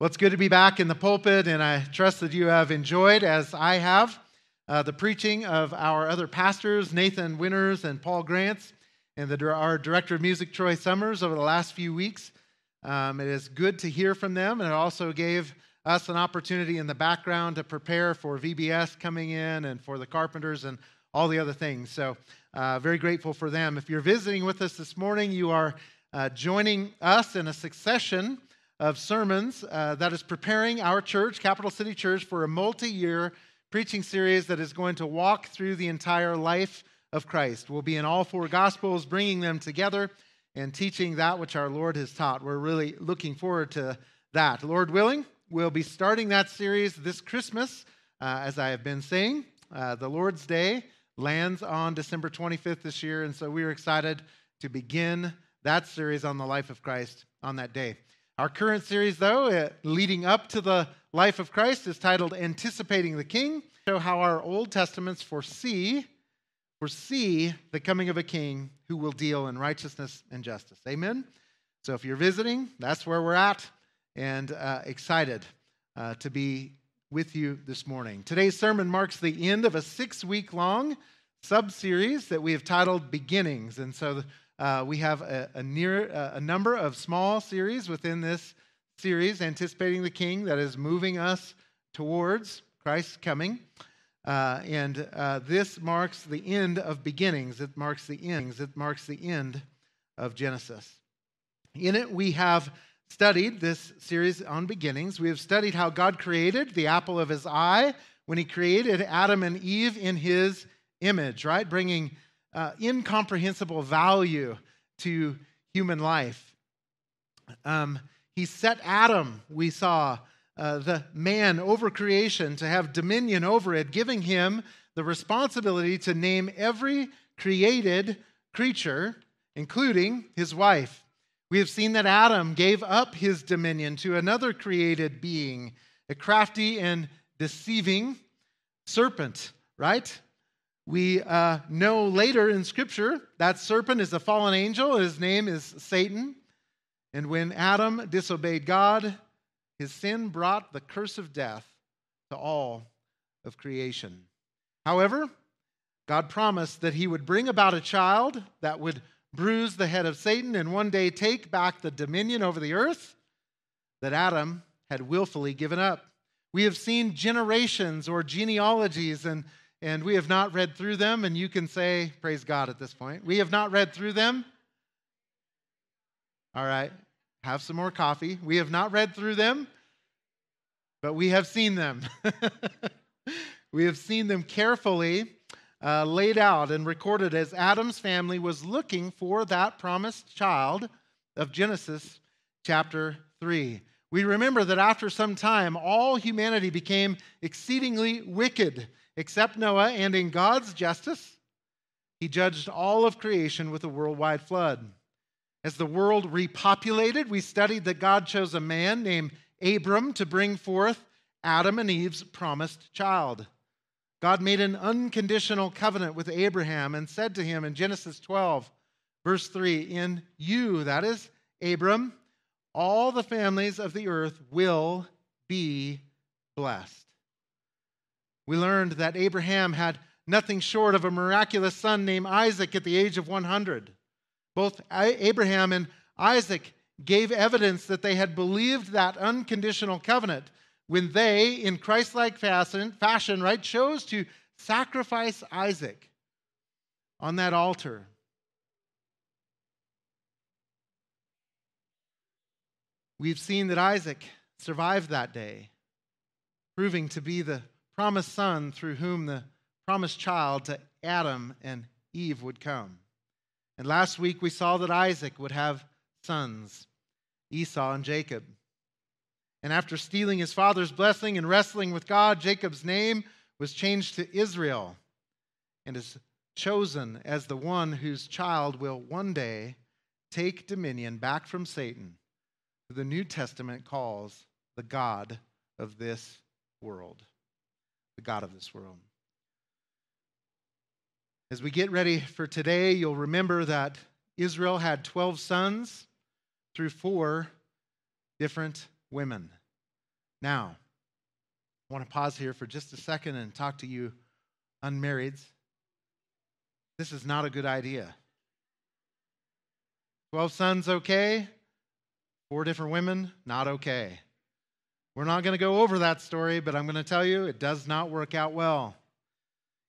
Well, it's good to be back in the pulpit, and I trust that you have enjoyed, as I have, uh, the preaching of our other pastors, Nathan Winters and Paul Grants, and the, our director of music, Troy Summers, over the last few weeks. Um, it is good to hear from them, and it also gave us an opportunity in the background to prepare for VBS coming in and for the carpenters and all the other things. So, uh, very grateful for them. If you're visiting with us this morning, you are uh, joining us in a succession of sermons uh, that is preparing our church, Capital City Church, for a multi year preaching series that is going to walk through the entire life of Christ. We'll be in all four Gospels, bringing them together and teaching that which our Lord has taught. We're really looking forward to that. Lord willing, we'll be starting that series this Christmas, uh, as I have been saying. Uh, the Lord's Day lands on December 25th this year, and so we're excited to begin that series on the life of Christ on that day. Our current series, though, uh, leading up to the life of Christ, is titled Anticipating the King. Show how our Old Testaments foresee, foresee the coming of a king who will deal in righteousness and justice. Amen? So if you're visiting, that's where we're at, and uh, excited uh, to be with you this morning. Today's sermon marks the end of a six week long sub series that we have titled Beginnings. And so, uh, we have a, a near a number of small series within this series, anticipating the King, that is moving us towards Christ's coming. Uh, and uh, this marks the end of beginnings. It marks the ends. It marks the end of Genesis. In it, we have studied this series on beginnings. We have studied how God created the apple of his eye when he created Adam and Eve in his image, right? Bringing uh, incomprehensible value to human life. Um, he set Adam, we saw, uh, the man over creation to have dominion over it, giving him the responsibility to name every created creature, including his wife. We have seen that Adam gave up his dominion to another created being, a crafty and deceiving serpent, right? We uh, know later in Scripture that serpent is a fallen angel. His name is Satan. And when Adam disobeyed God, his sin brought the curse of death to all of creation. However, God promised that he would bring about a child that would bruise the head of Satan and one day take back the dominion over the earth that Adam had willfully given up. We have seen generations or genealogies and and we have not read through them, and you can say, Praise God at this point. We have not read through them. All right, have some more coffee. We have not read through them, but we have seen them. we have seen them carefully uh, laid out and recorded as Adam's family was looking for that promised child of Genesis chapter 3. We remember that after some time, all humanity became exceedingly wicked except Noah, and in God's justice, he judged all of creation with a worldwide flood. As the world repopulated, we studied that God chose a man named Abram to bring forth Adam and Eve's promised child. God made an unconditional covenant with Abraham and said to him in Genesis 12, verse 3 In you, that is Abram, all the families of the earth will be blessed. We learned that Abraham had nothing short of a miraculous son named Isaac at the age of 100. Both Abraham and Isaac gave evidence that they had believed that unconditional covenant when they, in Christ like fashion, fashion, right, chose to sacrifice Isaac on that altar. We've seen that Isaac survived that day, proving to be the promised son through whom the promised child to Adam and Eve would come. And last week we saw that Isaac would have sons, Esau and Jacob. And after stealing his father's blessing and wrestling with God, Jacob's name was changed to Israel and is chosen as the one whose child will one day take dominion back from Satan, who the New Testament calls the God of this world the God of this world. As we get ready for today, you'll remember that Israel had 12 sons through four different women. Now, I want to pause here for just a second and talk to you unmarrieds. This is not a good idea. 12 sons, okay. Four different women, not okay. We're not going to go over that story, but I'm going to tell you it does not work out well.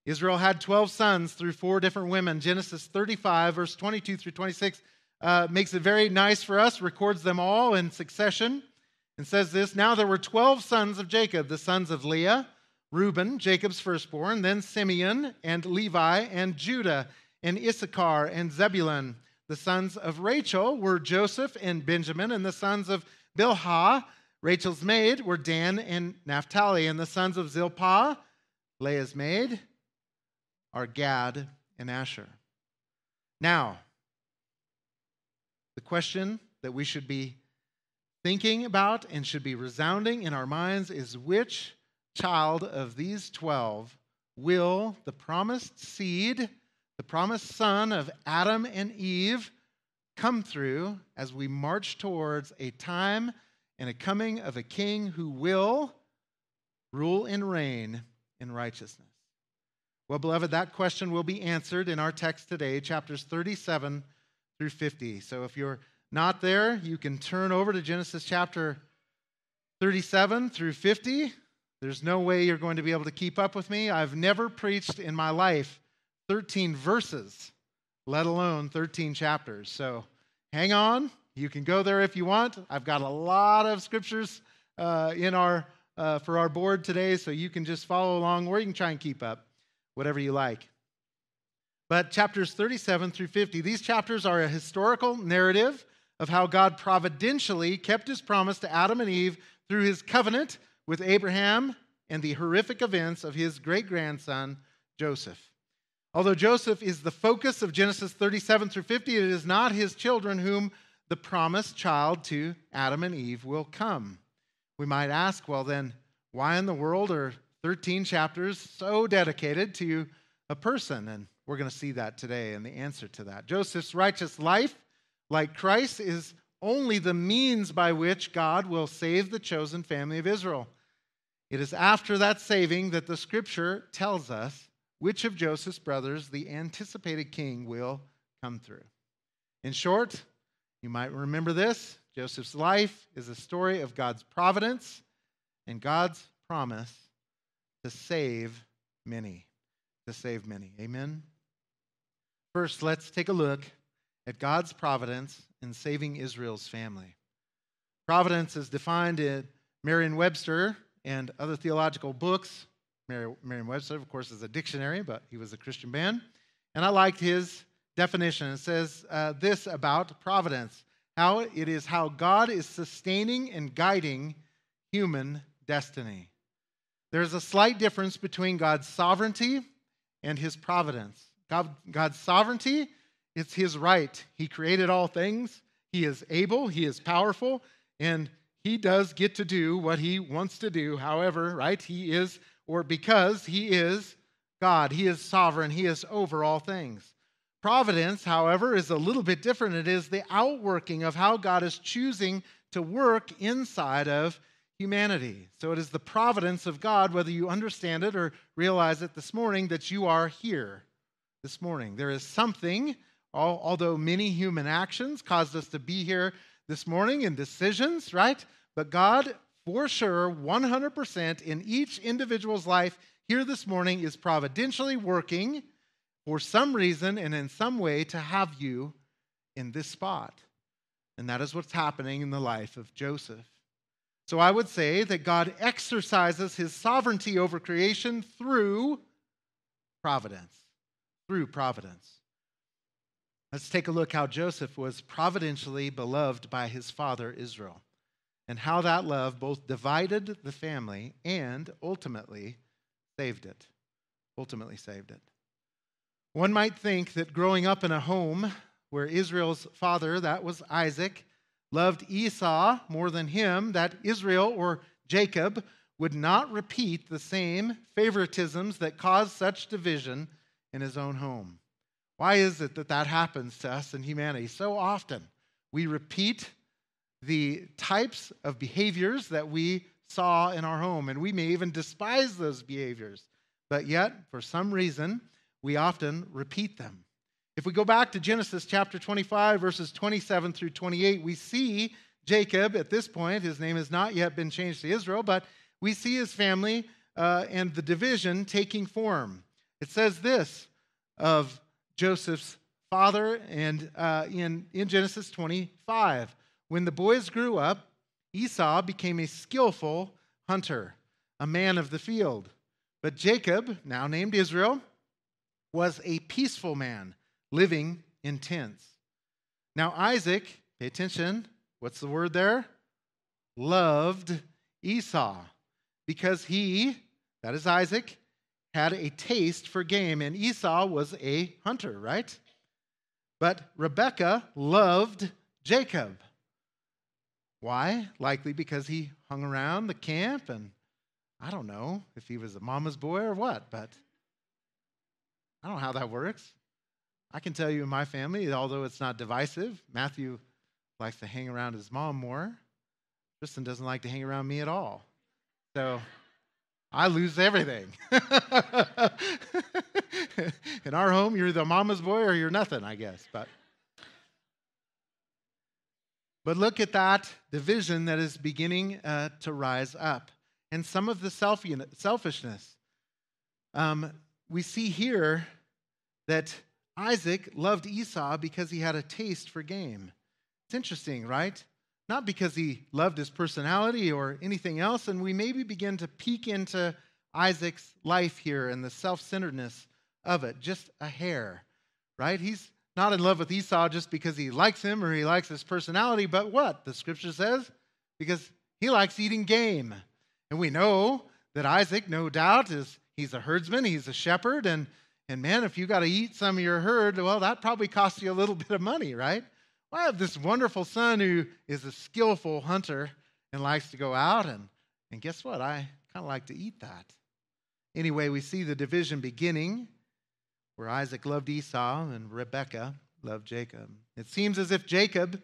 Israel had 12 sons through four different women. Genesis 35, verse 22 through 26, uh, makes it very nice for us, records them all in succession, and says this Now there were 12 sons of Jacob, the sons of Leah, Reuben, Jacob's firstborn, then Simeon and Levi and Judah and Issachar and Zebulun. The sons of Rachel were Joseph and Benjamin, and the sons of Bilhah, Rachel's maid, were Dan and Naphtali, and the sons of Zilpah, Leah's maid, are Gad and Asher. Now, the question that we should be thinking about and should be resounding in our minds is which child of these 12 will the promised seed, the promised son of Adam and Eve, come through as we march towards a time and a coming of a king who will rule and reign in righteousness? Well, beloved, that question will be answered in our text today, chapters 37 through 50. So if you're not there, you can turn over to Genesis chapter 37 through 50. There's no way you're going to be able to keep up with me. I've never preached in my life 13 verses, let alone 13 chapters. So hang on. You can go there if you want. I've got a lot of scriptures uh, in our uh, for our board today, so you can just follow along, or you can try and keep up, whatever you like. But chapters 37 through 50, these chapters are a historical narrative of how God providentially kept his promise to Adam and Eve through his covenant with Abraham and the horrific events of his great grandson, Joseph. Although Joseph is the focus of Genesis 37 through 50, it is not his children whom the promised child to Adam and Eve will come. We might ask, well, then, why in the world are 13 chapters so dedicated to a person? And we're going to see that today and the answer to that. Joseph's righteous life like Christ, is only the means by which God will save the chosen family of Israel. It is after that saving that the scripture tells us which of Joseph's brothers the anticipated king will come through. In short, you might remember this Joseph's life is a story of God's providence and God's promise to save many. To save many. Amen. First, let's take a look at God's providence in saving Israel's family. Providence is defined in Merriam Webster and other theological books. Merriam Webster, of course, is a dictionary, but he was a Christian man. And I liked his definition. It says uh, this about providence how it is how God is sustaining and guiding human destiny. There's a slight difference between God's sovereignty and his providence. God, God's sovereignty it's his right. He created all things. He is able, he is powerful, and he does get to do what he wants to do. However, right? He is, or because he is God, he is sovereign, he is over all things. Providence, however, is a little bit different. It is the outworking of how God is choosing to work inside of humanity. So it is the providence of God, whether you understand it or realize it this morning, that you are here this morning. There is something although many human actions caused us to be here this morning and decisions, right? But God, for sure, 100% in each individual's life here this morning is providentially working for some reason and in some way to have you in this spot. And that is what's happening in the life of Joseph. So I would say that God exercises his sovereignty over creation through providence. Through providence. Let's take a look how Joseph was providentially beloved by his father Israel and how that love both divided the family and ultimately saved it. Ultimately saved it. One might think that growing up in a home where Israel's father, that was Isaac, loved Esau more than him, that Israel or Jacob would not repeat the same favoritisms that caused such division in his own home. Why is it that that happens to us in humanity so often? We repeat the types of behaviors that we saw in our home, and we may even despise those behaviors. But yet, for some reason, we often repeat them. If we go back to Genesis chapter 25, verses 27 through 28, we see Jacob at this point. His name has not yet been changed to Israel, but we see his family uh, and the division taking form. It says this of Joseph's father and uh, in, in Genesis 25 when the boys grew up, Esau became a skillful hunter, a man of the field. But Jacob, now named Israel, was a peaceful man living in tents. Now, Isaac, pay attention, what's the word there? Loved Esau because he, that is Isaac, had a taste for game, and Esau was a hunter, right? But Rebekah loved Jacob. Why? Likely because he hung around the camp and I don't know if he was a mama's boy or what, but I don't know how that works. I can tell you in my family, although it's not divisive, Matthew likes to hang around his mom more. Tristan doesn't like to hang around me at all. So I lose everything. in our home, you're the mama's boy or you're nothing, I guess. But but look at that division that is beginning uh, to rise up and some of the selfishness. Um, we see here that Isaac loved Esau because he had a taste for game. It's interesting, right? Not because he loved his personality or anything else. And we maybe begin to peek into Isaac's life here and the self centeredness of it, just a hair, right? He's not in love with Esau just because he likes him or he likes his personality, but what? The scripture says? Because he likes eating game. And we know that Isaac, no doubt, is he's a herdsman, he's a shepherd, and and man, if you got to eat some of your herd, well, that probably costs you a little bit of money, right? Well, I have this wonderful son who is a skillful hunter and likes to go out, and, and guess what? I kind of like to eat that. Anyway, we see the division beginning where Isaac loved Esau and Rebekah loved Jacob. It seems as if Jacob,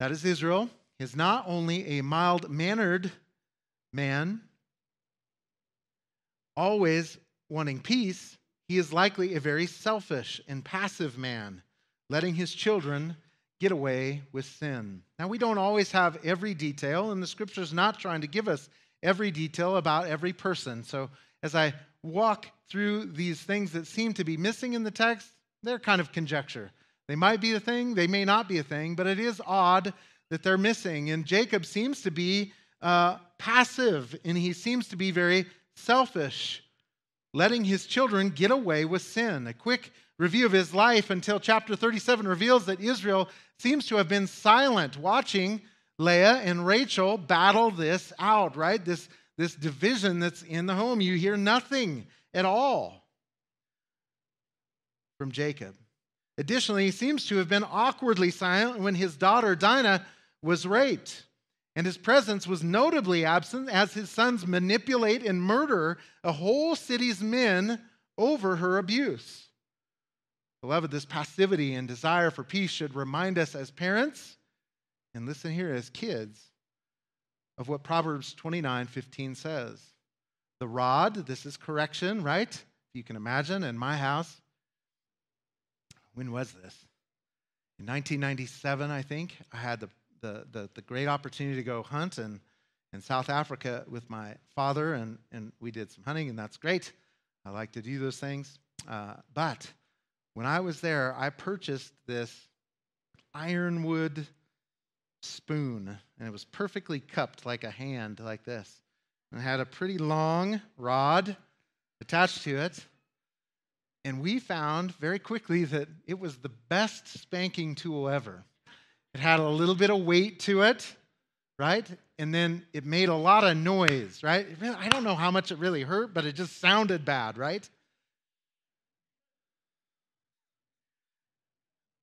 that is Israel, is not only a mild mannered man, always wanting peace, he is likely a very selfish and passive man, letting his children get away with sin. Now, we don't always have every detail, and the scripture is not trying to give us every detail about every person. So, as I walk through these things that seem to be missing in the text, they're kind of conjecture. They might be a thing, they may not be a thing, but it is odd that they're missing. And Jacob seems to be uh, passive and he seems to be very selfish, letting his children get away with sin. A quick review of his life until chapter 37 reveals that Israel seems to have been silent, watching Leah and Rachel battle this out, right? This, this division that's in the home. You hear nothing at all from Jacob. Additionally, he seems to have been awkwardly silent when his daughter Dinah was raped and his presence was notably absent as his sons manipulate and murder a whole city's men over her abuse. Beloved, this passivity and desire for peace should remind us as parents, and listen here, as kids, of what Proverbs 29 15 says. The rod, this is correction, right? If you can imagine, in my house. When was this? In 1997, I think, I had the the, the, the great opportunity to go hunt in, in South Africa with my father, and, and we did some hunting, and that's great. I like to do those things. Uh, but when I was there, I purchased this ironwood spoon, and it was perfectly cupped like a hand, like this. And had a pretty long rod attached to it. And we found very quickly that it was the best spanking tool ever. It had a little bit of weight to it, right? And then it made a lot of noise, right? I don't know how much it really hurt, but it just sounded bad, right?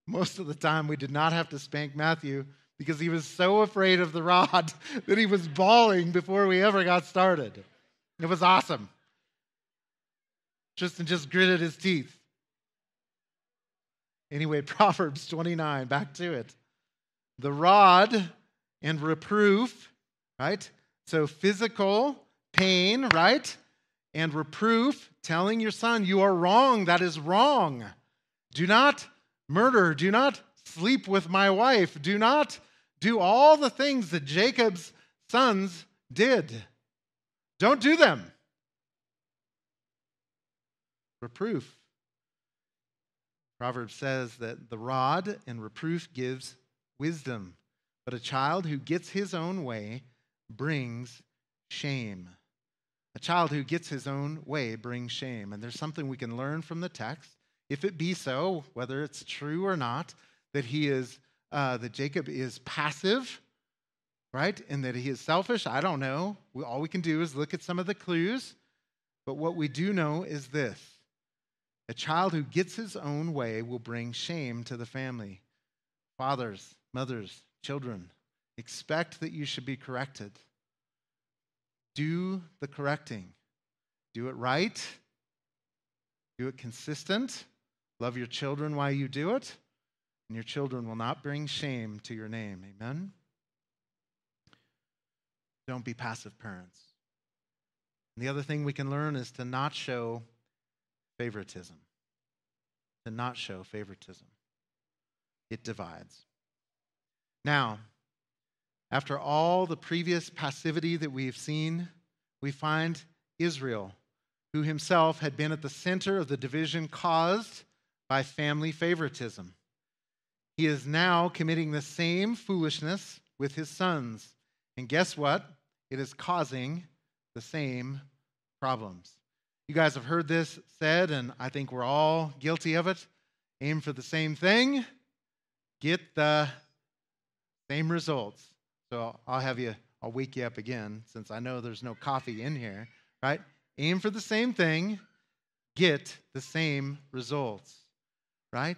Most of the time, we did not have to spank Matthew because he was so afraid of the rod that he was bawling before we ever got started. It was awesome. Tristan just gritted his teeth. Anyway, Proverbs 29, back to it the rod and reproof, right? So, physical pain, right? And reproof, telling your son, you are wrong, that is wrong. Do not murder, do not sleep with my wife, do not do all the things that Jacob's sons did. Don't do them. Reproof. Proverbs says that the rod and reproof gives wisdom, but a child who gets his own way brings shame. A child who gets his own way brings shame. And there's something we can learn from the text, if it be so, whether it's true or not, that he is uh, that Jacob is passive, right, and that he is selfish. I don't know. We, all we can do is look at some of the clues. But what we do know is this: a child who gets his own way will bring shame to the family. Fathers, mothers, children, expect that you should be corrected. Do the correcting. Do it right. Do it consistent. Love your children while you do it. And your children will not bring shame to your name. Amen? Don't be passive parents. And the other thing we can learn is to not show favoritism. To not show favoritism. It divides. Now, after all the previous passivity that we've seen, we find Israel, who himself had been at the center of the division caused by family favoritism. He is now committing the same foolishness with his sons. And guess what? It is causing the same problems. You guys have heard this said, and I think we're all guilty of it. Aim for the same thing, get the same results. So I'll have you, I'll wake you up again since I know there's no coffee in here, right? Aim for the same thing, get the same results, right?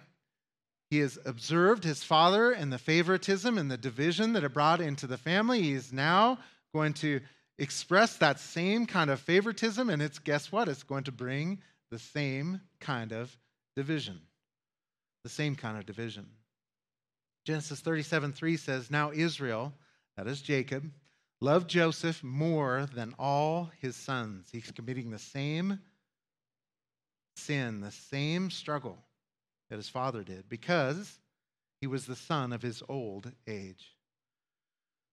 He has observed his father and the favoritism and the division that it brought into the family. He is now going to express that same kind of favoritism, and it's guess what? It's going to bring the same kind of division. The same kind of division. Genesis 37 3 says, Now Israel, that is Jacob, loved Joseph more than all his sons. He's committing the same sin, the same struggle that his father did because he was the son of his old age.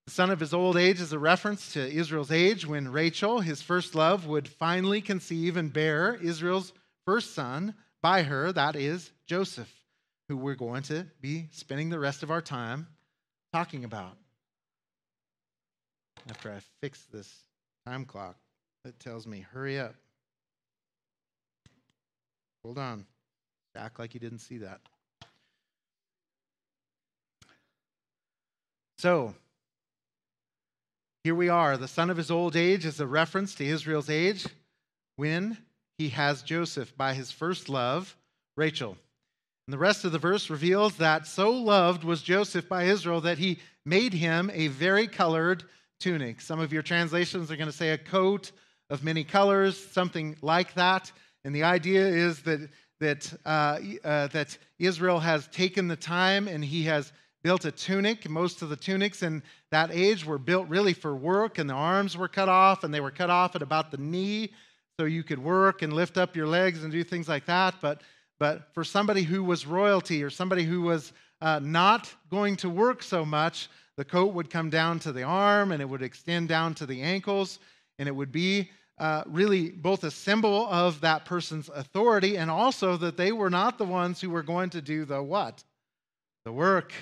The son of his old age is a reference to Israel's age when Rachel, his first love, would finally conceive and bear Israel's first son by her, that is Joseph, who we're going to be spending the rest of our time talking about. After I fix this time clock that tells me, hurry up. Hold on. Act like you didn't see that. So, here we are. The son of his old age is a reference to Israel's age when he has Joseph by his first love, Rachel. And the rest of the verse reveals that so loved was Joseph by Israel that he made him a very colored tunic. Some of your translations are going to say a coat of many colors, something like that. And the idea is that that, uh, uh, that Israel has taken the time and he has built a tunic. Most of the tunics in that age were built really for work, and the arms were cut off, and they were cut off at about the knee so you could work and lift up your legs and do things like that. But, but for somebody who was royalty or somebody who was uh, not going to work so much, the coat would come down to the arm and it would extend down to the ankles, and it would be uh, really both a symbol of that person's authority and also that they were not the ones who were going to do the what? The work.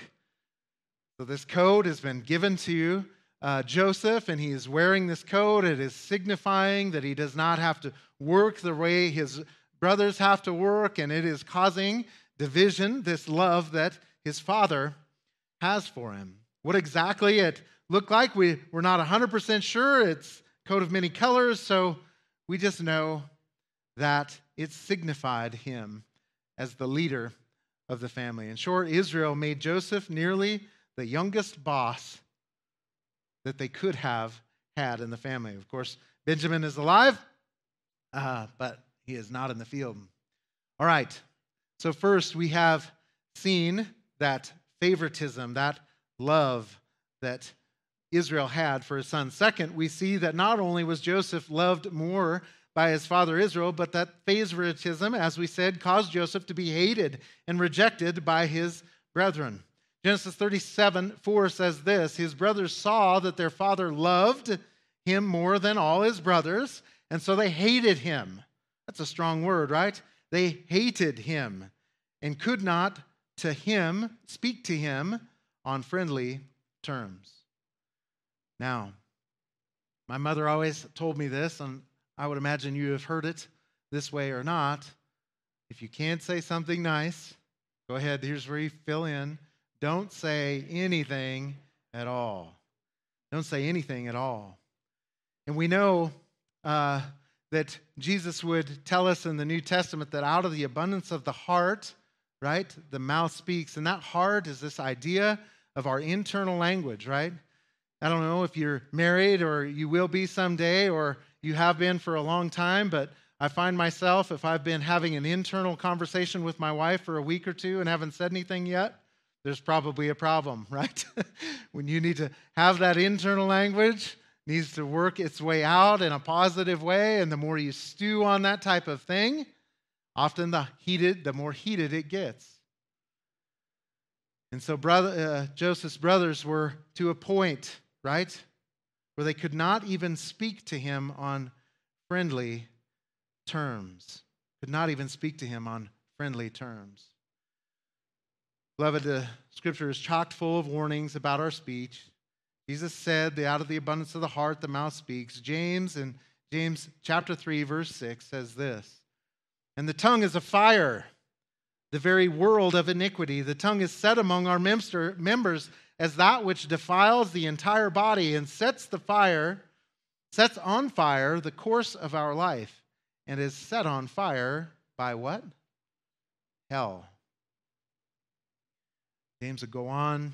So this code has been given to uh, Joseph, and he is wearing this coat. It is signifying that he does not have to work the way his brothers have to work, and it is causing division, this love that his father has for him. What exactly it looked like, we, we're not 100% sure. It's coat of many colors, so we just know that it signified him as the leader of the family. In short, Israel made Joseph nearly the youngest boss that they could have had in the family. Of course, Benjamin is alive, uh, but he is not in the field. All right, so first we have seen that favoritism, that love that Israel had for his son. Second, we see that not only was Joseph loved more by his father Israel, but that favoritism, as we said, caused Joseph to be hated and rejected by his brethren. Genesis 37 4 says this His brothers saw that their father loved him more than all his brothers, and so they hated him. That's a strong word, right? They hated him and could not to him speak to him on friendly terms. Now, my mother always told me this, and I would imagine you have heard it this way or not. If you can't say something nice, go ahead, here's where you fill in. Don't say anything at all. Don't say anything at all. And we know uh, that Jesus would tell us in the New Testament that out of the abundance of the heart, right, the mouth speaks. And that heart is this idea of our internal language, right? I don't know if you're married or you will be someday or you have been for a long time, but I find myself, if I've been having an internal conversation with my wife for a week or two and haven't said anything yet, there's probably a problem, right? when you need to have that internal language, needs to work its way out in a positive way, and the more you stew on that type of thing, often the heated, the more heated it gets. And so, brother, uh, Joseph's brothers were to a point, right, where they could not even speak to him on friendly terms. Could not even speak to him on friendly terms. Beloved, the scripture is chock full of warnings about our speech. Jesus said, "The out of the abundance of the heart the mouth speaks." James in James chapter 3 verse 6 says this. And the tongue is a fire, the very world of iniquity. The tongue is set among our members as that which defiles the entire body and sets the fire, sets on fire the course of our life, and is set on fire by what? Hell. James would go on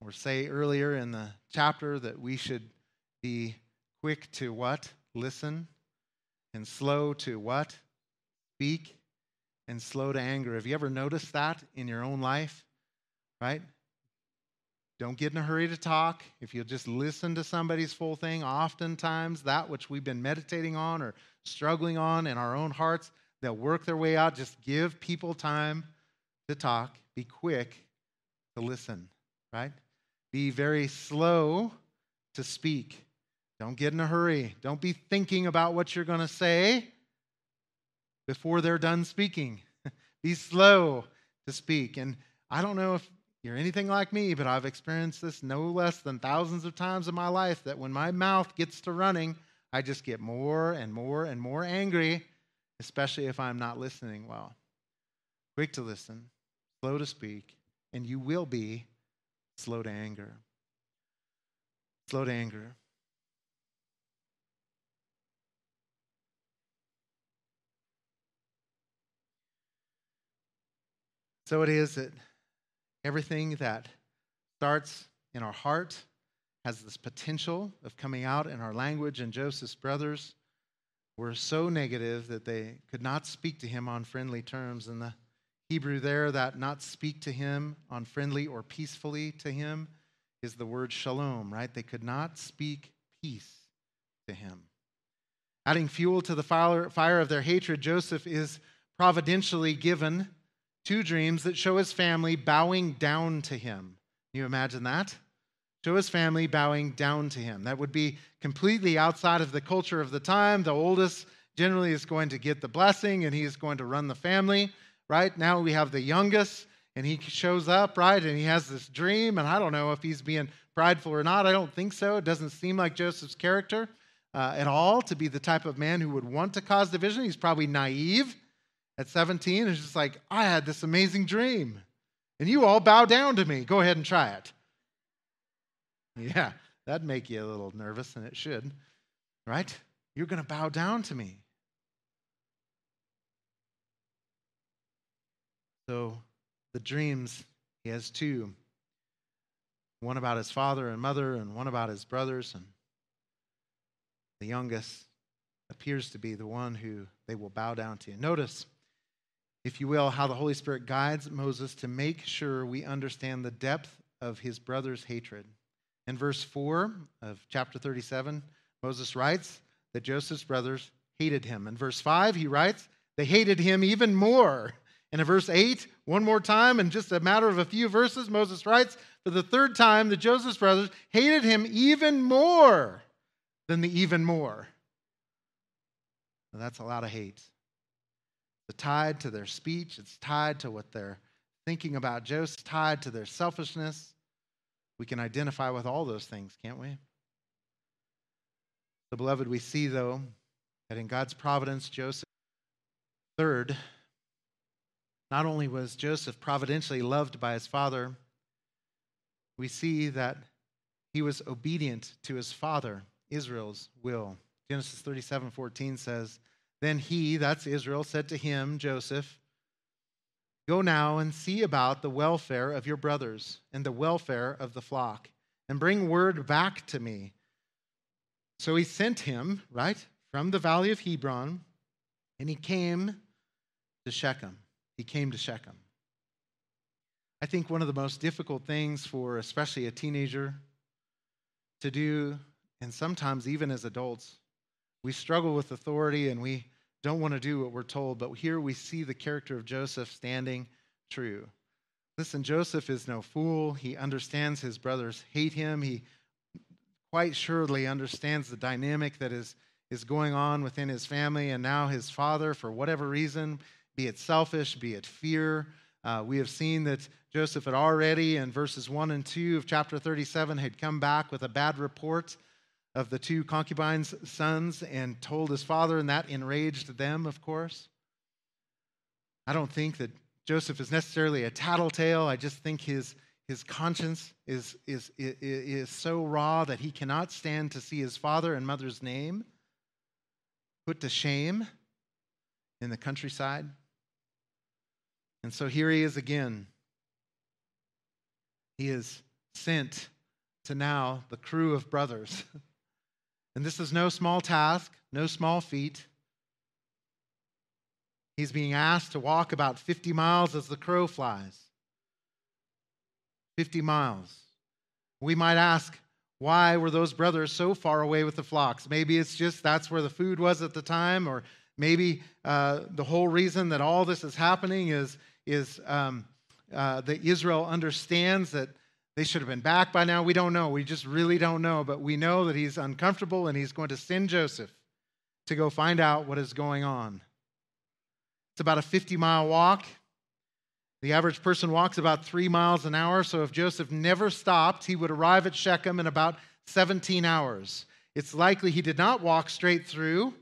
or say earlier in the chapter that we should be quick to what? Listen. And slow to what? Speak. And slow to anger. Have you ever noticed that in your own life? Right? Don't get in a hurry to talk. If you'll just listen to somebody's full thing, oftentimes that which we've been meditating on or struggling on in our own hearts, they'll work their way out. Just give people time to talk. Be quick to listen, right? Be very slow to speak. Don't get in a hurry. Don't be thinking about what you're going to say before they're done speaking. be slow to speak. And I don't know if you're anything like me, but I've experienced this no less than thousands of times in my life that when my mouth gets to running, I just get more and more and more angry, especially if I'm not listening well. Quick to listen, slow to speak, and you will be slow to anger. Slow to anger. So it is that Everything that starts in our heart has this potential of coming out in our language, and Joseph's brothers were so negative that they could not speak to him on friendly terms. And the Hebrew, there, that not speak to him on friendly or peacefully to him is the word shalom, right? They could not speak peace to him. Adding fuel to the fire of their hatred, Joseph is providentially given two dreams that show his family bowing down to him. Can you imagine that? Show his family bowing down to him. That would be completely outside of the culture of the time. The oldest generally is going to get the blessing and he's going to run the family, right? Now we have the youngest and he shows up, right? And he has this dream. And I don't know if he's being prideful or not. I don't think so. It doesn't seem like Joseph's character uh, at all to be the type of man who would want to cause division. He's probably naive at 17 is just like, I had this amazing dream, and you all bow down to me. Go ahead and try it. Yeah, that'd make you a little nervous, and it should, right? You're going to bow down to me. So the dreams, he has two one about his father and mother, and one about his brothers. And the youngest appears to be the one who they will bow down to. Notice if you will, how the Holy Spirit guides Moses to make sure we understand the depth of his brother's hatred. In verse 4 of chapter 37, Moses writes that Joseph's brothers hated him. In verse 5, he writes, they hated him even more. And in verse 8, one more time, in just a matter of a few verses, Moses writes, for the third time, the Joseph's brothers hated him even more than the even more. Now, that's a lot of hate. It's tied to their speech, it's tied to what they're thinking about Joseph, tied to their selfishness. We can identify with all those things, can't we? So, beloved, we see, though, that in God's providence, Joseph, third, not only was Joseph providentially loved by his father, we see that he was obedient to his father, Israel's will. Genesis 37 14 says, Then he, that's Israel, said to him, Joseph, Go now and see about the welfare of your brothers and the welfare of the flock, and bring word back to me. So he sent him, right, from the valley of Hebron, and he came to Shechem. He came to Shechem. I think one of the most difficult things for especially a teenager to do, and sometimes even as adults, we struggle with authority and we don't want to do what we're told, but here we see the character of Joseph standing true. Listen, Joseph is no fool. He understands his brothers hate him. He quite surely understands the dynamic that is, is going on within his family. And now his father, for whatever reason, be it selfish, be it fear, uh, we have seen that Joseph had already, in verses 1 and 2 of chapter 37, had come back with a bad report of the two concubines' sons and told his father, and that enraged them, of course. I don't think that Joseph is necessarily a tattletale. I just think his, his conscience is, is, is, is so raw that he cannot stand to see his father and mother's name put to shame in the countryside. And so here he is again. He is sent to now the crew of brothers. And this is no small task, no small feat. He's being asked to walk about 50 miles as the crow flies. 50 miles. We might ask, why were those brothers so far away with the flocks? Maybe it's just that's where the food was at the time, or maybe uh, the whole reason that all this is happening is, is um, uh, that Israel understands that they should have been back by now. We don't know. We just really don't know. But we know that he's uncomfortable and he's going to send Joseph to go find out what is going on. It's about a 50 mile walk. The average person walks about three miles an hour. So if Joseph never stopped, he would arrive at Shechem in about 17 hours. It's likely he did not walk straight through,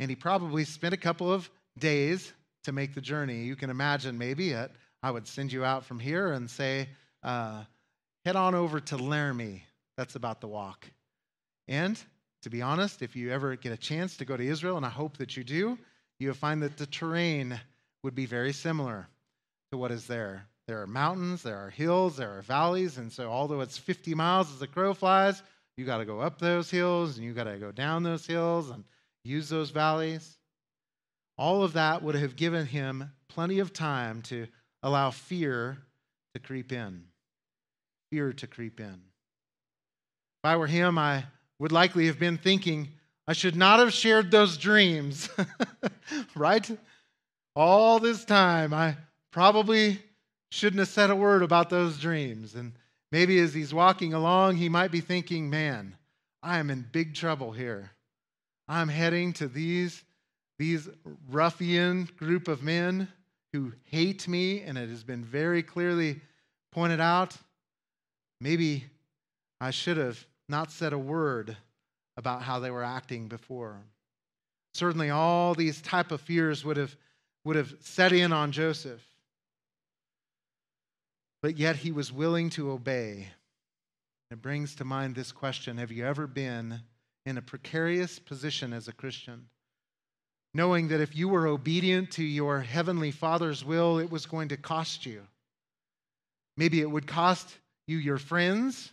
and he probably spent a couple of days to make the journey. You can imagine maybe it, I would send you out from here and say, uh, head on over to Laramie. That's about the walk. And to be honest, if you ever get a chance to go to Israel, and I hope that you do, you'll find that the terrain would be very similar to what is there. There are mountains, there are hills, there are valleys, and so although it's 50 miles as the crow flies, you got to go up those hills and you got to go down those hills and use those valleys. All of that would have given him plenty of time to allow fear to creep in fear to creep in. If I were him, I would likely have been thinking, I should not have shared those dreams, right? All this time, I probably shouldn't have said a word about those dreams. And maybe as he's walking along, he might be thinking, man, I am in big trouble here. I'm heading to these, these ruffian group of men who hate me, and it has been very clearly pointed out Maybe I should have not said a word about how they were acting before. Certainly all these type of fears would have, would have set in on Joseph. But yet he was willing to obey. It brings to mind this question Have you ever been in a precarious position as a Christian? Knowing that if you were obedient to your heavenly Father's will, it was going to cost you. Maybe it would cost you your friends,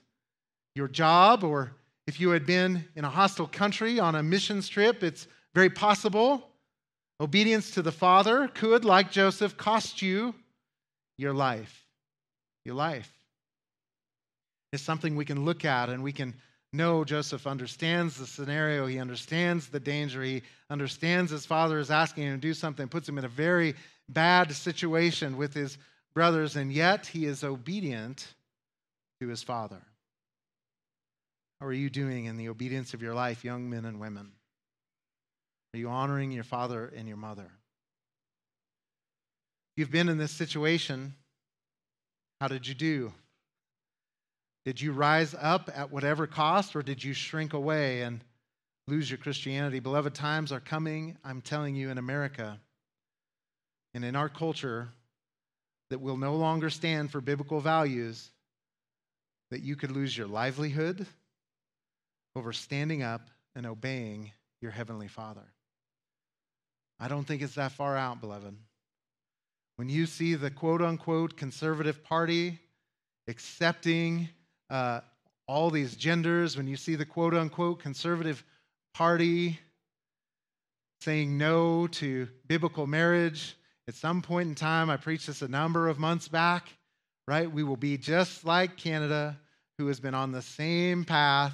your job, or if you had been in a hostile country on a missions trip, it's very possible obedience to the Father could, like Joseph, cost you your life. Your life. is something we can look at and we can know Joseph understands the scenario. He understands the danger. He understands his father is asking him to do something, puts him in a very bad situation with his brothers, and yet he is obedient to his father. How are you doing in the obedience of your life, young men and women? Are you honoring your father and your mother? You've been in this situation. How did you do? Did you rise up at whatever cost, or did you shrink away and lose your Christianity? Beloved, times are coming, I'm telling you, in America and in our culture that will no longer stand for biblical values, that you could lose your livelihood over standing up and obeying your Heavenly Father. I don't think it's that far out, beloved. When you see the quote unquote conservative party accepting uh, all these genders, when you see the quote unquote conservative party saying no to biblical marriage, at some point in time, I preached this a number of months back, right? We will be just like Canada, who has been on the same path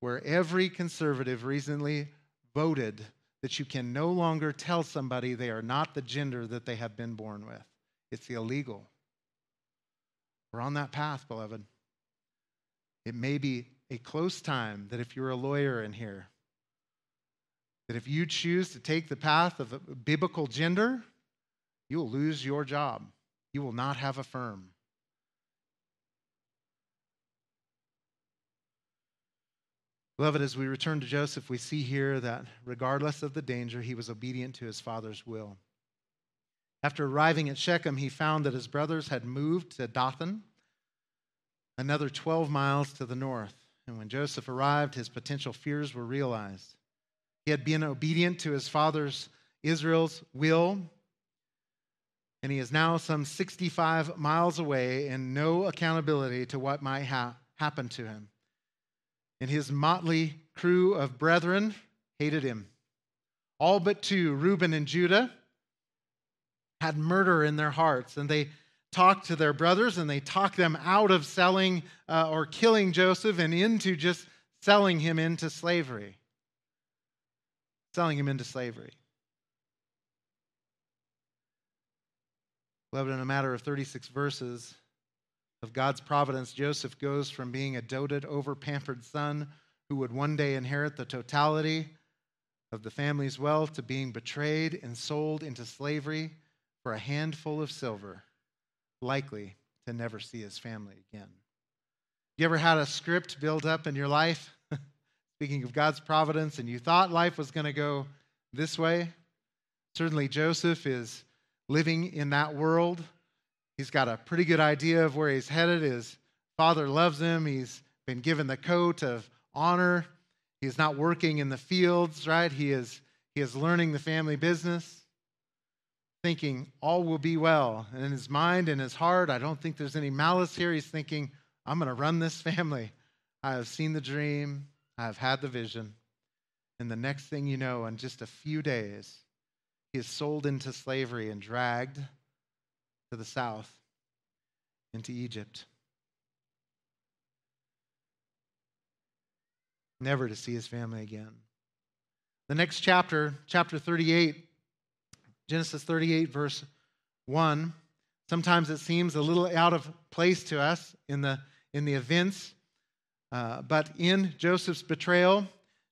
where every conservative recently voted that you can no longer tell somebody they are not the gender that they have been born with. It's illegal. We're on that path, beloved. It may be a close time that if you're a lawyer in here, that if you choose to take the path of biblical gender, you will lose your job. You will not have a firm. Beloved, as we return to Joseph, we see here that regardless of the danger, he was obedient to his father's will. After arriving at Shechem, he found that his brothers had moved to Dothan, another 12 miles to the north. And when Joseph arrived, his potential fears were realized. He had been obedient to his father's Israel's will, and he is now some 65 miles away and no accountability to what might ha- happen to him and his motley crew of brethren hated him. All but two, Reuben and Judah, had murder in their hearts, and they talked to their brothers and they talked them out of selling uh, or killing Joseph and into just selling him into slavery. Selling him into slavery. Beloved, in a matter of 36 verses, of God's providence, Joseph goes from being a doted, over pampered son who would one day inherit the totality of the family's wealth to being betrayed and sold into slavery for a handful of silver, likely to never see his family again. You ever had a script built up in your life? Speaking of God's providence, and you thought life was going to go this way? Certainly, Joseph is living in that world He's got a pretty good idea of where he's headed. His father loves him. He's been given the coat of honor. He's not working in the fields, right? He is, he is learning the family business, thinking all will be well. And in his mind and his heart, I don't think there's any malice here. He's thinking, I'm going to run this family. I have seen the dream, I have had the vision. And the next thing you know, in just a few days, he is sold into slavery and dragged to the south into Egypt. Never to see his family again. The next chapter, chapter 38, Genesis 38, verse 1, sometimes it seems a little out of place to us in the, in the events. Uh, but in Joseph's betrayal,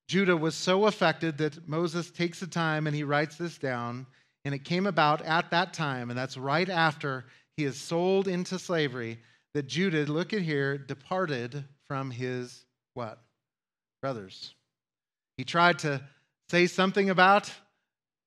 Judah was so affected that Moses takes the time and he writes this down. And it came about at that time, and that's right after he is sold into slavery, that Judah, look at here, departed from his what? Brothers. He tried to say something about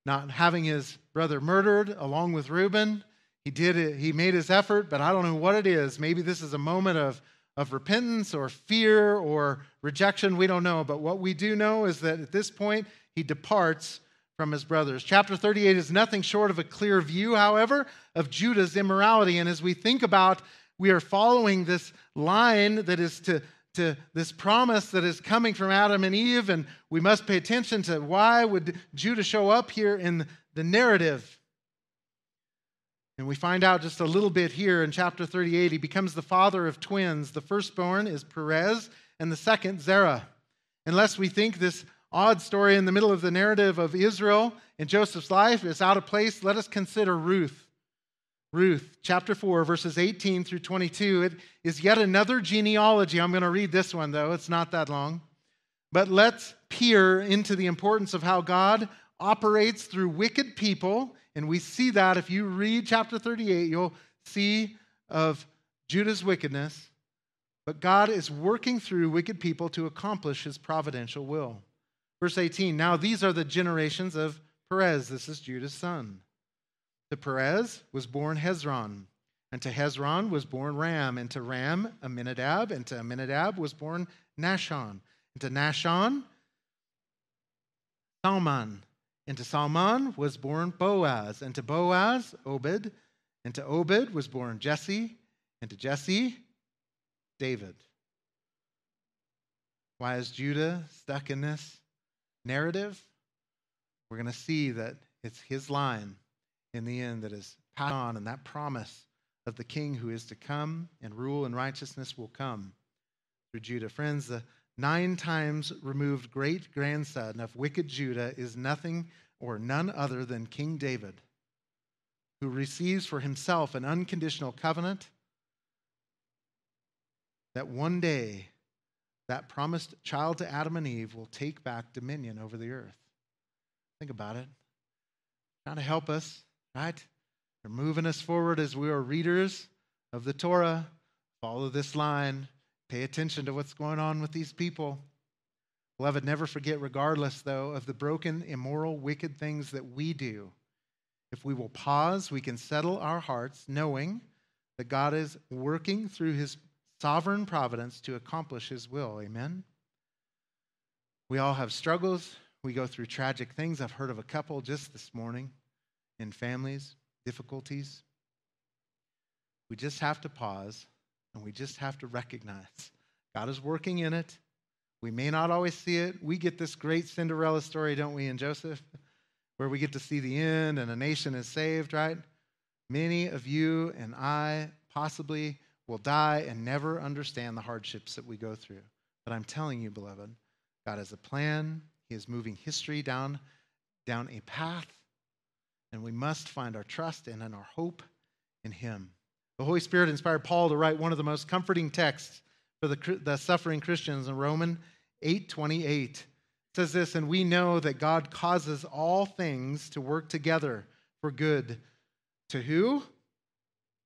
not having his brother murdered along with Reuben. He did it, he made his effort, but I don't know what it is. Maybe this is a moment of, of repentance or fear or rejection. We don't know. But what we do know is that at this point, he departs from his brothers. Chapter 38 is nothing short of a clear view, however, of Judah's immorality. And as we think about, we are following this line that is to, to this promise that is coming from Adam and Eve, and we must pay attention to why would Judah show up here in the narrative. And we find out just a little bit here in chapter 38. He becomes the father of twins. The firstborn is Perez, and the second, Zerah. Unless we think this odd story in the middle of the narrative of Israel and Joseph's life is out of place, let us consider Ruth. Ruth, chapter 4, verses 18 through 22. It is yet another genealogy. I'm going to read this one, though. It's not that long. But let's peer into the importance of how God operates through wicked people. And we see that if you read chapter 38, you'll see of Judah's wickedness. But God is working through wicked people to accomplish his providential will. Verse 18 Now these are the generations of Perez. This is Judah's son. To Perez was born Hezron, and to Hezron was born Ram, and to Ram Amminadab, and to Amminadab was born Nahshon, and to Nahshon Salmon, and to Salmon was born Boaz, and to Boaz Obed, and to Obed was born Jesse, and to Jesse David. Why is Judah stuck in this narrative? We're going to see that it's his line in the end that is passed on, and that promise of the king who is to come and rule in righteousness will come through Judah. Friends, the nine times removed great grandson of wicked Judah is nothing or none other than King David, who receives for himself an unconditional covenant that one day that promised child to Adam and Eve will take back dominion over the earth. Think about it. Trying to help us right? They're moving us forward as we are readers of the Torah. Follow this line. Pay attention to what's going on with these people. Beloved, never forget, regardless, though, of the broken, immoral, wicked things that we do, if we will pause, we can settle our hearts knowing that God is working through his sovereign providence to accomplish his will. Amen? We all have struggles. We go through tragic things. I've heard of a couple just this morning in families, difficulties. We just have to pause and we just have to recognize God is working in it. We may not always see it. We get this great Cinderella story, don't we, in Joseph, where we get to see the end and a nation is saved, right? Many of you and I possibly will die and never understand the hardships that we go through. But I'm telling you, beloved, God has a plan. He is moving history down, down a path and we must find our trust and our hope in Him. The Holy Spirit inspired Paul to write one of the most comforting texts for the, the suffering Christians in Roman 8:28. It says this, and we know that God causes all things to work together for good. To who?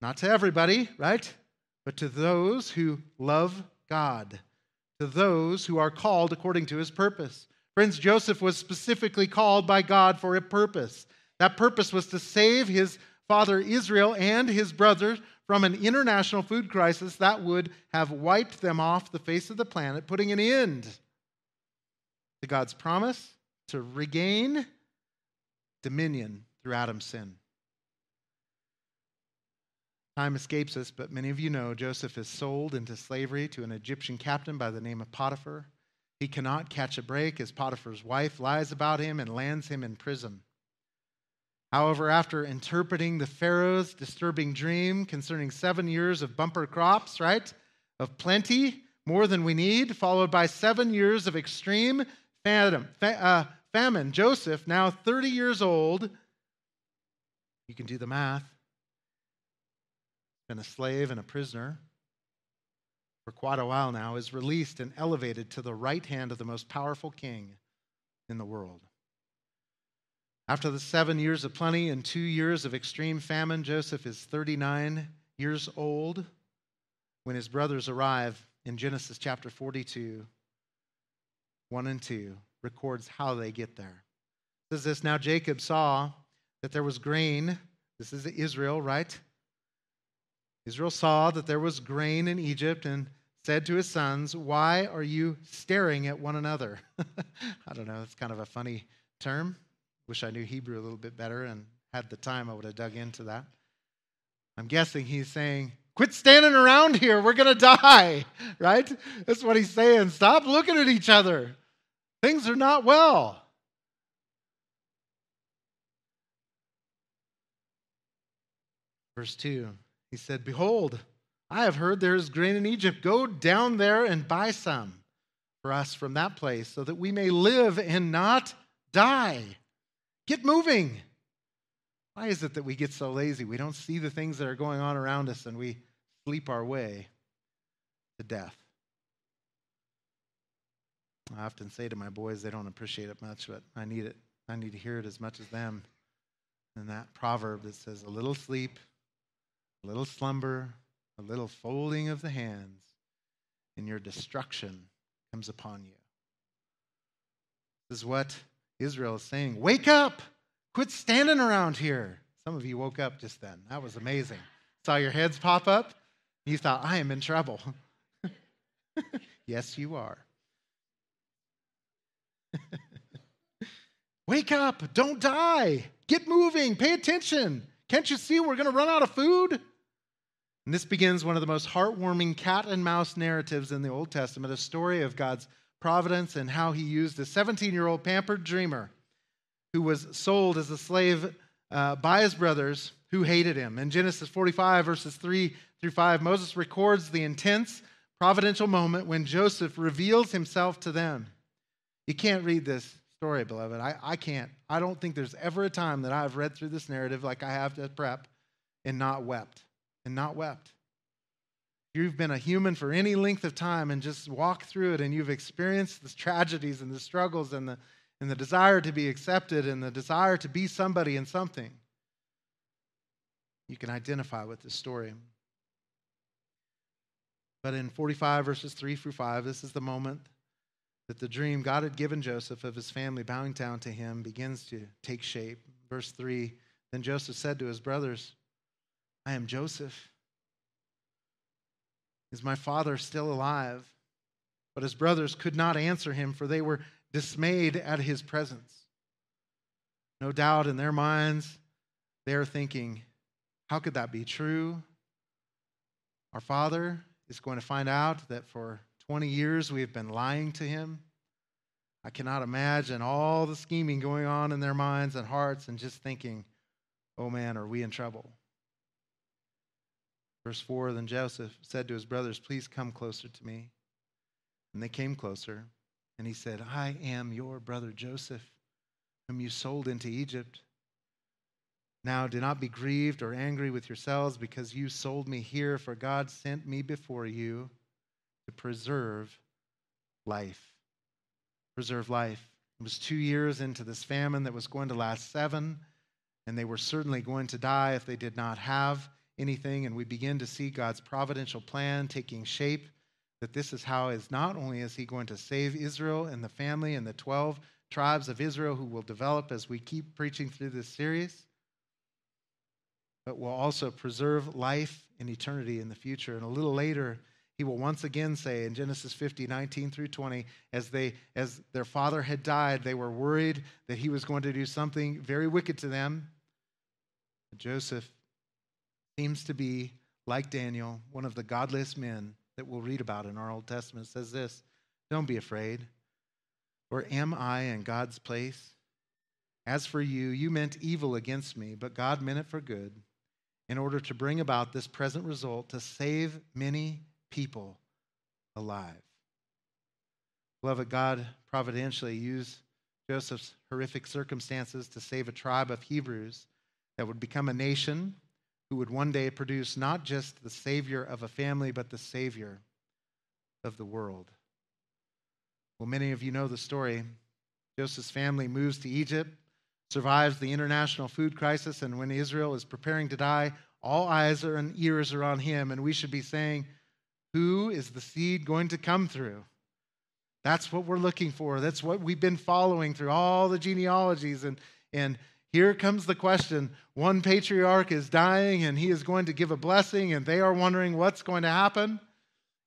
Not to everybody, right? But to those who love God, to those who are called according to his purpose. Friends, Joseph was specifically called by God for a purpose. That purpose was to save his father Israel and his brothers from an international food crisis that would have wiped them off the face of the planet, putting an end to God's promise to regain dominion through Adam's sin. Time escapes us, but many of you know Joseph is sold into slavery to an Egyptian captain by the name of Potiphar. He cannot catch a break as Potiphar's wife lies about him and lands him in prison. However, after interpreting the Pharaoh's disturbing dream concerning seven years of bumper crops, right, of plenty, more than we need, followed by seven years of extreme famine, uh, famine Joseph, now 30 years old, you can do the math, been a slave and a prisoner for quite a while now, is released and elevated to the right hand of the most powerful king in the world. After the seven years of plenty and two years of extreme famine, Joseph is 39 years old when his brothers arrive in Genesis chapter 42, 1 and 2, records how they get there. It says this Now Jacob saw that there was grain. This is Israel, right? Israel saw that there was grain in Egypt and said to his sons, Why are you staring at one another? I don't know, it's kind of a funny term. Wish I knew Hebrew a little bit better and had the time, I would have dug into that. I'm guessing he's saying, Quit standing around here. We're going to die, right? That's what he's saying. Stop looking at each other. Things are not well. Verse 2 He said, Behold, I have heard there is grain in Egypt. Go down there and buy some for us from that place so that we may live and not die. Get moving. Why is it that we get so lazy? We don't see the things that are going on around us and we sleep our way to death. I often say to my boys, they don't appreciate it much, but I need it. I need to hear it as much as them. And that proverb that says, a little sleep, a little slumber, a little folding of the hands, and your destruction comes upon you. This is what Israel is saying. Wake up! Quit standing around here. Some of you woke up just then. That was amazing. Saw your heads pop up. You thought, I am in trouble. yes, you are. Wake up. Don't die. Get moving. Pay attention. Can't you see we're going to run out of food? And this begins one of the most heartwarming cat and mouse narratives in the Old Testament a story of God's providence and how he used a 17 year old pampered dreamer who was sold as a slave uh, by his brothers who hated him. In Genesis 45, verses 3 through 5, Moses records the intense providential moment when Joseph reveals himself to them. You can't read this story, beloved. I, I can't. I don't think there's ever a time that I've read through this narrative like I have to prep and not wept. And not wept. You've been a human for any length of time and just walked through it and you've experienced the tragedies and the struggles and the, and the desire to be accepted and the desire to be somebody and something. You can identify with this story. But in 45 verses 3 through 5, this is the moment that the dream God had given Joseph of his family bowing down to him begins to take shape. Verse 3 Then Joseph said to his brothers, I am Joseph. Is my father still alive? But his brothers could not answer him, for they were dismayed at his presence. No doubt in their minds, they are thinking, How could that be true? Our father is going to find out that for 20 years we have been lying to him. I cannot imagine all the scheming going on in their minds and hearts and just thinking, oh man, are we in trouble? Verse 4 Then Joseph said to his brothers, Please come closer to me. And they came closer, and he said, I am your brother Joseph, whom you sold into Egypt. Now do not be grieved or angry with yourselves because you sold me here, for God sent me before you to preserve life. Preserve life. It was two years into this famine that was going to last seven, and they were certainly going to die if they did not have anything. And we begin to see God's providential plan taking shape. That this is how is not only is He going to save Israel and the family and the 12 tribes of Israel who will develop as we keep preaching through this series, but will also preserve life and eternity in the future. And a little later, he will once again say in Genesis 50, 19 through 20, as they as their father had died, they were worried that he was going to do something very wicked to them. Joseph seems to be, like Daniel, one of the godless men that we'll read about in our Old Testament. Says this Don't be afraid. Or am I in God's place? As for you, you meant evil against me, but God meant it for good, in order to bring about this present result to save many people alive. Beloved, God providentially used Joseph's horrific circumstances to save a tribe of Hebrews that would become a nation who would one day produce not just the savior of a family, but the savior of the world. Well, many of you know the story. Joseph's family moves to Egypt, survives the international food crisis, and when Israel is preparing to die, all eyes are and ears are on him, and we should be saying, who is the seed going to come through? That's what we're looking for. That's what we've been following through all the genealogies. And, and here comes the question one patriarch is dying and he is going to give a blessing, and they are wondering what's going to happen.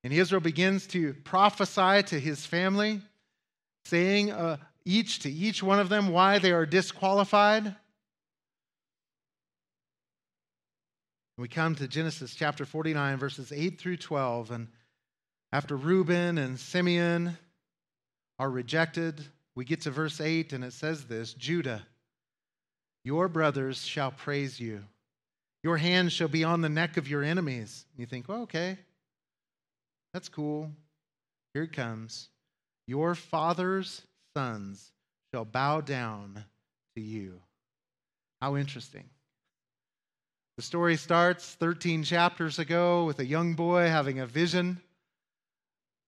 And Israel begins to prophesy to his family, saying uh, each to each one of them why they are disqualified. We come to Genesis chapter 49, verses 8 through 12. And after Reuben and Simeon are rejected, we get to verse 8, and it says this Judah, your brothers shall praise you. Your hand shall be on the neck of your enemies. You think, well, okay, that's cool. Here it comes. Your father's sons shall bow down to you. How interesting. The story starts 13 chapters ago with a young boy having a vision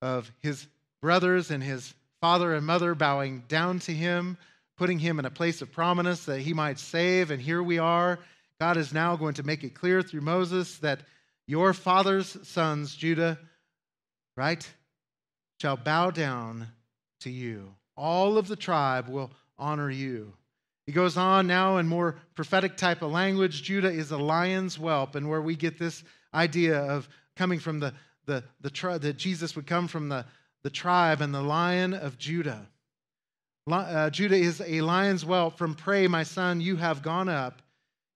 of his brothers and his father and mother bowing down to him, putting him in a place of prominence that he might save. And here we are. God is now going to make it clear through Moses that your father's sons, Judah, right, shall bow down to you. All of the tribe will honor you. He goes on now in more prophetic type of language. Judah is a lion's whelp, and where we get this idea of coming from the, the, the tribe, that Jesus would come from the, the tribe and the lion of Judah. Uh, Judah is a lion's whelp. From prey, my son, you have gone up.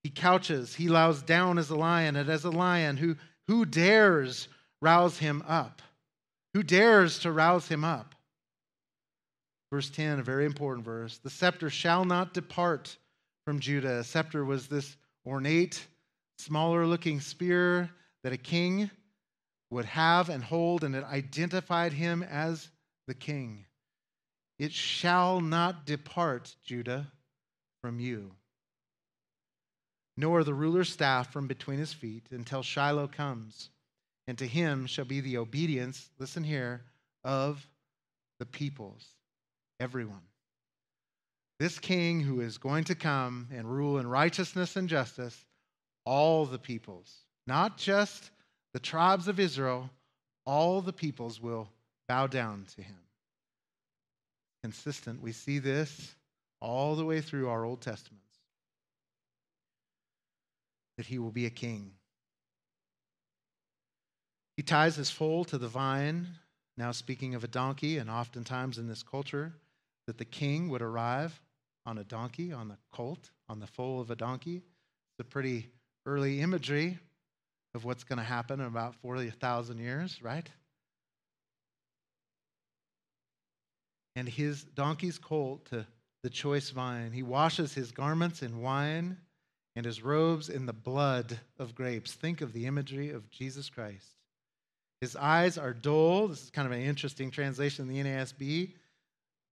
He couches, he lies down as a lion, and as a lion, who, who dares rouse him up? Who dares to rouse him up? Verse 10, a very important verse. The scepter shall not depart from Judah. A scepter was this ornate, smaller looking spear that a king would have and hold, and it identified him as the king. It shall not depart, Judah, from you, nor the ruler's staff from between his feet until Shiloh comes, and to him shall be the obedience, listen here, of the peoples, everyone. This king who is going to come and rule in righteousness and justice, all the peoples, not just the tribes of Israel, all the peoples will bow down to him. Consistent. We see this all the way through our Old Testaments that he will be a king. He ties his foal to the vine, now speaking of a donkey, and oftentimes in this culture, that the king would arrive on a donkey, on the colt, on the foal of a donkey. It's a pretty early imagery of what's going to happen in about 40,000 years, right? And his donkey's colt to the choice vine. He washes his garments in wine and his robes in the blood of grapes. Think of the imagery of Jesus Christ. His eyes are dull. This is kind of an interesting translation in the NASB.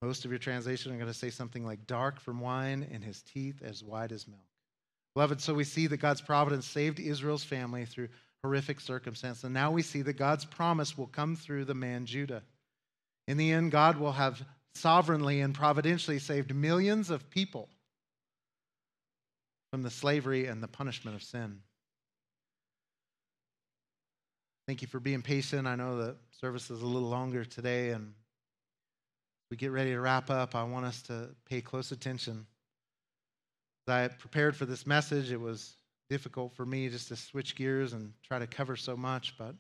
Most of your translation are going to say something like dark from wine, and his teeth as white as milk. Beloved, so we see that God's providence saved Israel's family through horrific circumstance. And now we see that God's promise will come through the man Judah. In the end, God will have sovereignly and providentially saved millions of people from the slavery and the punishment of sin. Thank you for being patient. I know the service is a little longer today, and we get ready to wrap up. I want us to pay close attention as I prepared for this message, it was difficult for me just to switch gears and try to cover so much, but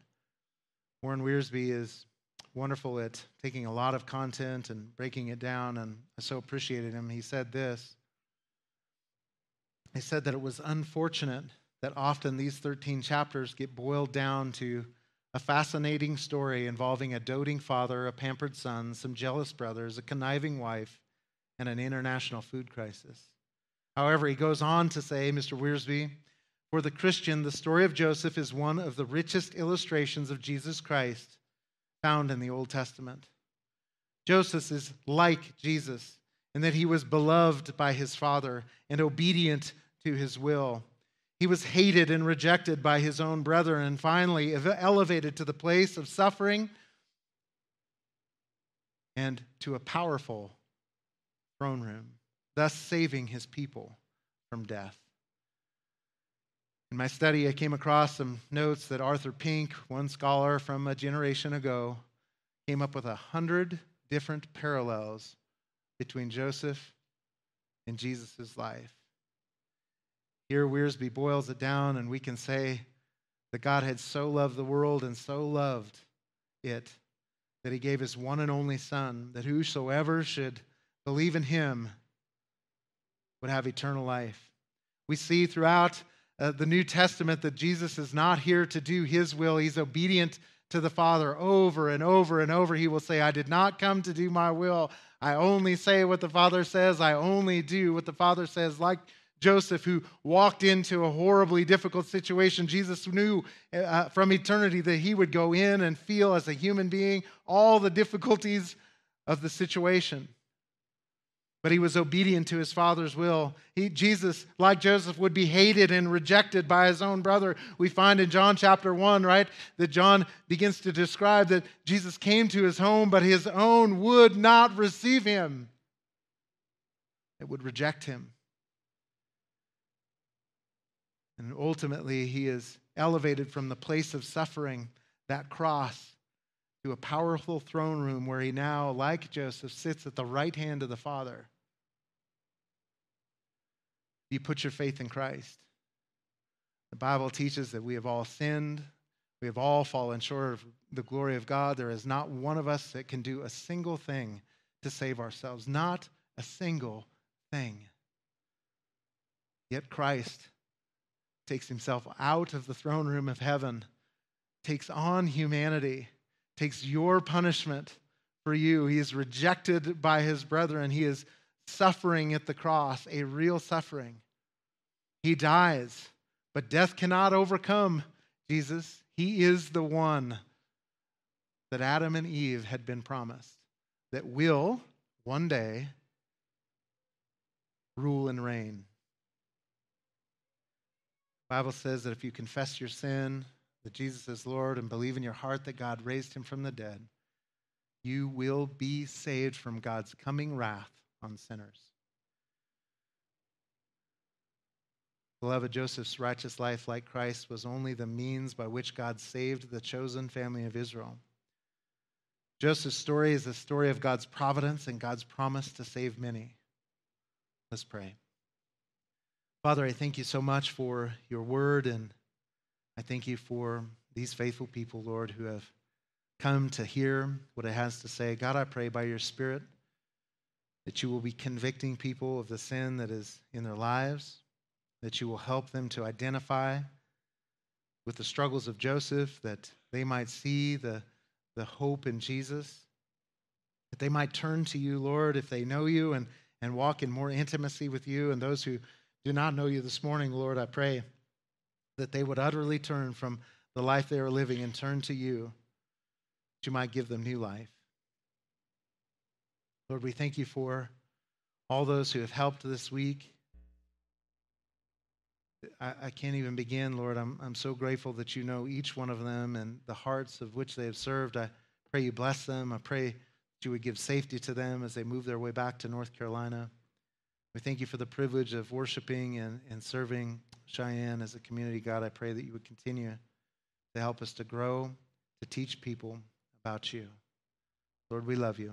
Warren Wiersbe is wonderful at taking a lot of content and breaking it down, and I so appreciated him. He said this He said that it was unfortunate that often these 13 chapters get boiled down to a fascinating story involving a doting father, a pampered son, some jealous brothers, a conniving wife, and an international food crisis. However, he goes on to say, Mr. Wiersbe, for the Christian, the story of Joseph is one of the richest illustrations of Jesus Christ found in the Old Testament. Joseph is like Jesus in that he was beloved by his father and obedient to his will. He was hated and rejected by his own brethren and finally elevated to the place of suffering and to a powerful throne room thus saving his people from death. In my study, I came across some notes that Arthur Pink, one scholar from a generation ago, came up with a hundred different parallels between Joseph and Jesus' life. Here, Wiersbe boils it down, and we can say that God had so loved the world and so loved it that he gave his one and only Son, that whosoever should believe in him would have eternal life. We see throughout uh, the New Testament that Jesus is not here to do his will, he's obedient to the Father over and over and over. He will say, I did not come to do my will. I only say what the Father says. I only do what the Father says, like Joseph, who walked into a horribly difficult situation, Jesus knew uh, from eternity that he would go in and feel as a human being all the difficulties of the situation. But he was obedient to his father's will. He, Jesus, like Joseph, would be hated and rejected by his own brother. We find in John chapter 1, right, that John begins to describe that Jesus came to his home, but his own would not receive him. It would reject him. And ultimately, he is elevated from the place of suffering, that cross, to a powerful throne room where he now, like Joseph, sits at the right hand of the Father. You put your faith in Christ. The Bible teaches that we have all sinned. We have all fallen short of the glory of God. There is not one of us that can do a single thing to save ourselves. Not a single thing. Yet Christ takes himself out of the throne room of heaven, takes on humanity, takes your punishment for you. He is rejected by his brethren. He is suffering at the cross, a real suffering. He dies, but death cannot overcome Jesus. He is the one that Adam and Eve had been promised that will one day rule and reign. The Bible says that if you confess your sin, that Jesus is Lord, and believe in your heart that God raised him from the dead, you will be saved from God's coming wrath on sinners. Beloved, Joseph's righteous life, like Christ, was only the means by which God saved the chosen family of Israel. Joseph's story is the story of God's providence and God's promise to save many. Let's pray. Father, I thank you so much for your word, and I thank you for these faithful people, Lord, who have come to hear what it has to say. God, I pray by your Spirit that you will be convicting people of the sin that is in their lives, that you will help them to identify with the struggles of Joseph, that they might see the, the hope in Jesus, that they might turn to you, Lord, if they know you and and walk in more intimacy with you. And those who do not know you this morning, Lord, I pray that they would utterly turn from the life they are living and turn to you, that you might give them new life. Lord, we thank you for all those who have helped this week. I, I, can't even begin, Lord. I'm, I'm so grateful that you know each one of them and the hearts of which they have served. I pray you bless them. I pray you would give safety to them as they move their way back to North Carolina. We thank you for the privilege of worshiping and, and serving Cheyenne as a community. God, I pray that you would continue to help us to grow, to teach people about you. Lord, we love you.